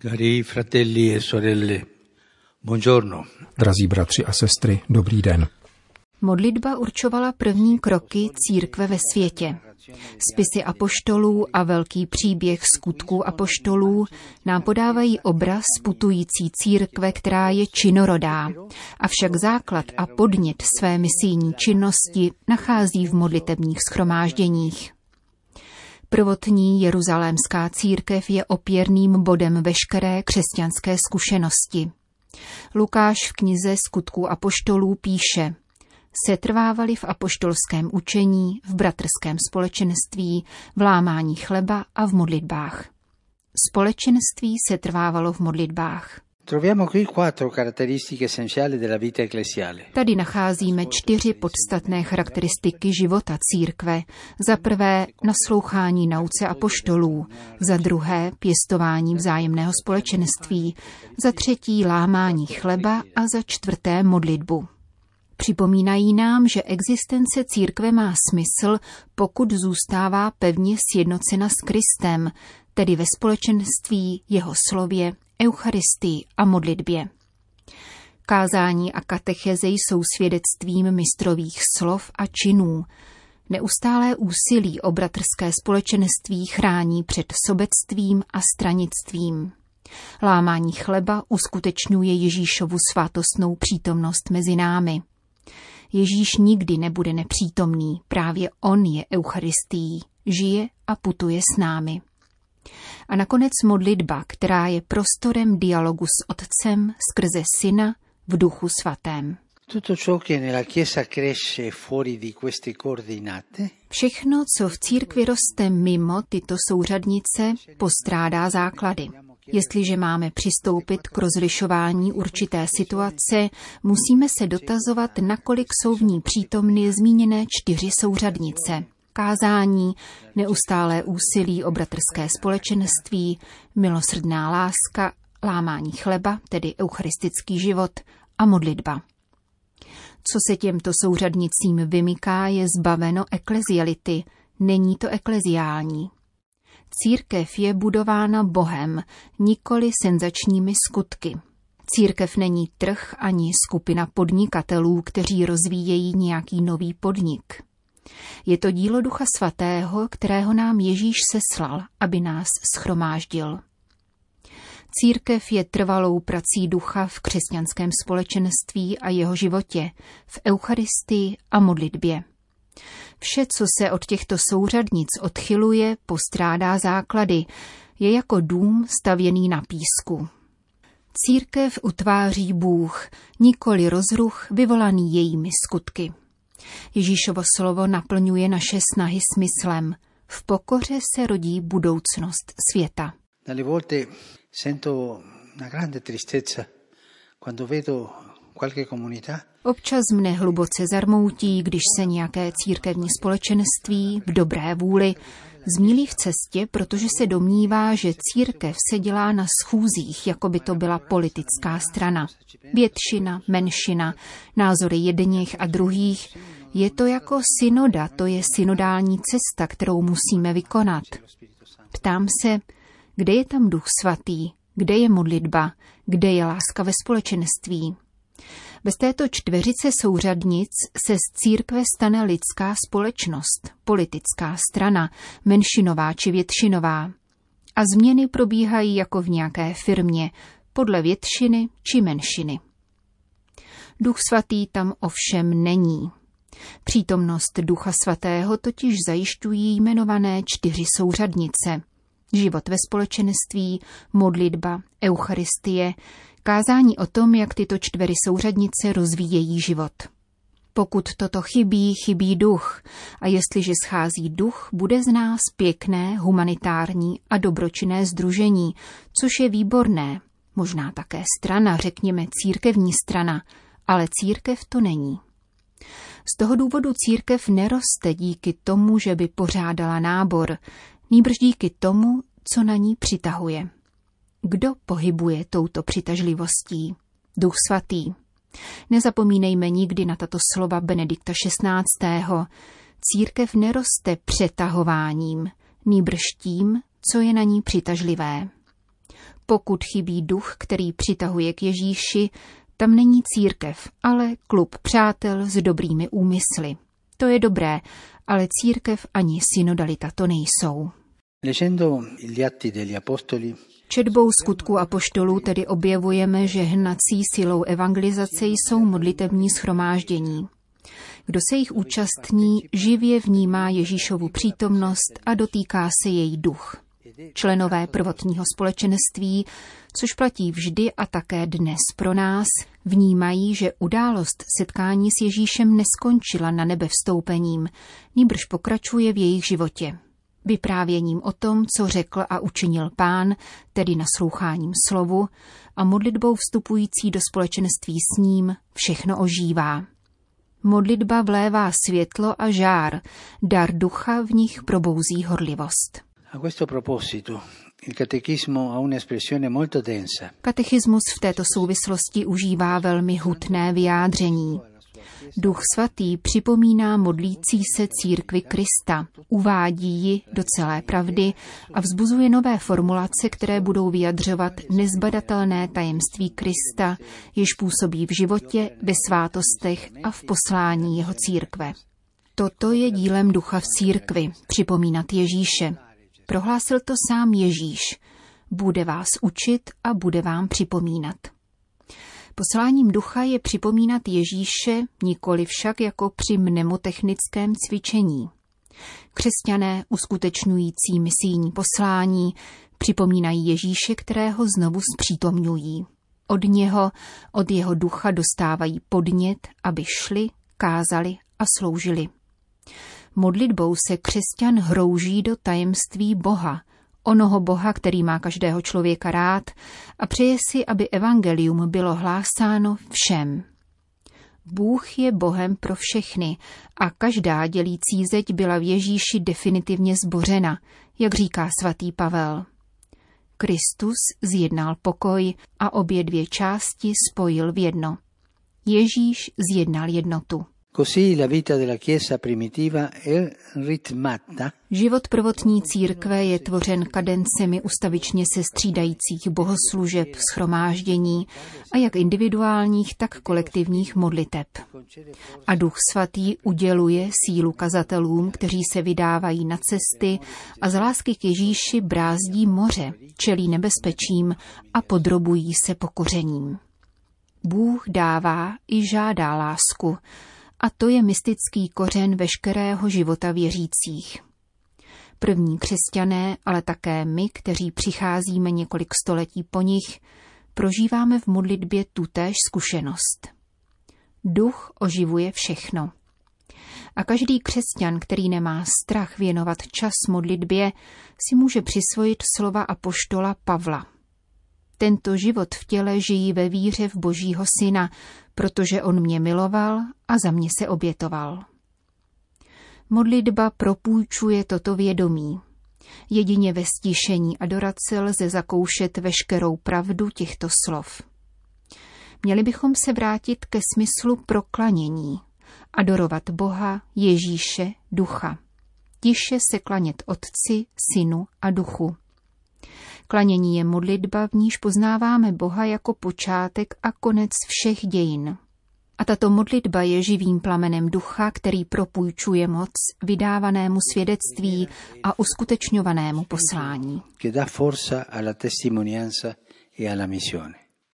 Cari fratelli e sorelle, buongiorno. Drazí bratři a sestry, dobrý den. Modlitba určovala první kroky církve ve světě. Spisy apoštolů a velký příběh skutků apoštolů nám podávají obraz putující církve, která je činorodá. Avšak základ a podnět své misijní činnosti nachází v modlitebních schromážděních. Prvotní jeruzalémská církev je opěrným bodem veškeré křesťanské zkušenosti. Lukáš v knize Skutků apoštolů píše – setrvávali v apoštolském učení, v bratrském společenství, v lámání chleba a v modlitbách. Společenství se trvávalo v modlitbách. Tady nacházíme čtyři podstatné charakteristiky života církve. Za prvé naslouchání nauce a poštolů, za druhé pěstování vzájemného společenství, za třetí lámání chleba a za čtvrté modlitbu. Připomínají nám, že existence církve má smysl, pokud zůstává pevně sjednocena s Kristem, tedy ve společenství, jeho slově, eucharistii a modlitbě. Kázání a katecheze jsou svědectvím mistrových slov a činů. Neustálé úsilí o bratrské společenství chrání před sobectvím a stranictvím. Lámání chleba uskutečňuje Ježíšovu svátostnou přítomnost mezi námi. Ježíš nikdy nebude nepřítomný, právě on je Eucharistií, žije a putuje s námi. A nakonec modlitba, která je prostorem dialogu s Otcem skrze Syna v Duchu Svatém. Všechno, co v církvi roste mimo tyto souřadnice, postrádá základy. Jestliže máme přistoupit k rozlišování určité situace, musíme se dotazovat, nakolik jsou v ní přítomny zmíněné čtyři souřadnice. Kázání, neustálé úsilí o bratrské společenství, milosrdná láska, lámání chleba, tedy eucharistický život a modlitba. Co se těmto souřadnicím vymyká, je zbaveno ekleziality, není to ekleziální. Církev je budována Bohem, nikoli senzačními skutky. Církev není trh ani skupina podnikatelů, kteří rozvíjejí nějaký nový podnik. Je to dílo Ducha Svatého, kterého nám Ježíš seslal, aby nás schromáždil. Církev je trvalou prací ducha v křesťanském společenství a jeho životě, v Eucharistii a modlitbě. Vše, co se od těchto souřadnic odchyluje, postrádá základy, je jako dům stavěný na písku. Církev utváří Bůh, nikoli rozruch vyvolaný jejími skutky. Ježíšovo slovo naplňuje naše snahy smyslem. V pokoře se rodí budoucnost světa. Dalle volte sento una grande tristezza quando vedo Občas mne hluboce zarmoutí, když se nějaké církevní společenství v dobré vůli zmílí v cestě, protože se domnívá, že církev se dělá na schůzích, jako by to byla politická strana. Většina, menšina, názory jedněch a druhých. Je to jako synoda, to je synodální cesta, kterou musíme vykonat. Ptám se, kde je tam duch svatý, kde je modlitba, kde je láska ve společenství. Bez této čtveřice souřadnic se z církve stane lidská společnost, politická strana, menšinová či většinová. A změny probíhají jako v nějaké firmě, podle většiny či menšiny. Duch svatý tam ovšem není. Přítomnost Ducha svatého totiž zajišťují jmenované čtyři souřadnice. Život ve společenství, modlitba, eucharistie, Kázání o tom, jak tyto čtvery souřadnice rozvíjejí život. Pokud toto chybí, chybí duch. A jestliže schází duch, bude z nás pěkné, humanitární a dobročinné združení, což je výborné. Možná také strana, řekněme církevní strana, ale církev to není. Z toho důvodu církev neroste díky tomu, že by pořádala nábor, nýbrž díky tomu, co na ní přitahuje. Kdo pohybuje touto přitažlivostí? Duch svatý. Nezapomínejme nikdy na tato slova Benedikta XVI. Církev neroste přetahováním, nýbrž tím, co je na ní přitažlivé. Pokud chybí duch, který přitahuje k Ježíši, tam není církev, ale klub přátel s dobrými úmysly. To je dobré, ale církev ani synodalita to nejsou. Četbou skutku apoštolů tedy objevujeme, že hnací silou evangelizace jsou modlitební schromáždění. Kdo se jich účastní, živě vnímá Ježíšovu přítomnost a dotýká se její duch. Členové prvotního společenství, což platí vždy a také dnes pro nás, vnímají, že událost setkání s Ježíšem neskončila na nebe vstoupením, níbrž pokračuje v jejich životě. Vyprávěním o tom, co řekl a učinil pán, tedy nasloucháním slovu a modlitbou vstupující do společenství s ním, všechno ožívá. Modlitba vlévá světlo a žár, dar ducha v nich probouzí horlivost. A questo proposito, il catechismo ha un'espressione molto densa. Katechismus v této souvislosti užívá velmi hutné vyjádření. Duch svatý připomíná modlící se církvi Krista, uvádí ji do celé pravdy a vzbuzuje nové formulace, které budou vyjadřovat nezbadatelné tajemství Krista, jež působí v životě, ve svátostech a v poslání jeho církve. Toto je dílem ducha v církvi, připomínat Ježíše. Prohlásil to sám Ježíš. Bude vás učit a bude vám připomínat. Posláním ducha je připomínat Ježíše nikoli však jako při mnemotechnickém cvičení. Křesťané uskutečňující misijní poslání připomínají Ježíše, kterého znovu zpřítomňují. Od něho, od jeho ducha dostávají podnět, aby šli, kázali a sloužili. Modlitbou se křesťan hrouží do tajemství Boha, onoho Boha, který má každého člověka rád a přeje si, aby evangelium bylo hlásáno všem. Bůh je Bohem pro všechny a každá dělící zeď byla v Ježíši definitivně zbořena, jak říká svatý Pavel. Kristus zjednal pokoj a obě dvě části spojil v jedno. Ježíš zjednal jednotu. Život prvotní církve je tvořen kadencemi ustavičně se střídajících bohoslužeb, schromáždění a jak individuálních, tak kolektivních modliteb. A Duch Svatý uděluje sílu kazatelům, kteří se vydávají na cesty a z lásky k Ježíši brázdí moře, čelí nebezpečím a podrobují se pokořením. Bůh dává i žádá lásku, a to je mystický kořen veškerého života věřících. První křesťané, ale také my, kteří přicházíme několik století po nich, prožíváme v modlitbě tutéž zkušenost. Duch oživuje všechno. A každý křesťan, který nemá strach věnovat čas modlitbě, si může přisvojit slova apoštola Pavla – tento život v těle žijí ve víře v Božího Syna, protože On mě miloval a za mě se obětoval. Modlitba propůjčuje toto vědomí. Jedině ve stišení adorace lze zakoušet veškerou pravdu těchto slov. Měli bychom se vrátit ke smyslu proklanění, adorovat Boha, Ježíše, Ducha. Tiše se klanět Otci, Synu a Duchu. Klanění je modlitba, v níž poznáváme Boha jako počátek a konec všech dějin. A tato modlitba je živým plamenem ducha, který propůjčuje moc vydávanému svědectví a uskutečňovanému poslání. Che dà forza alla testimonianza e alla missione.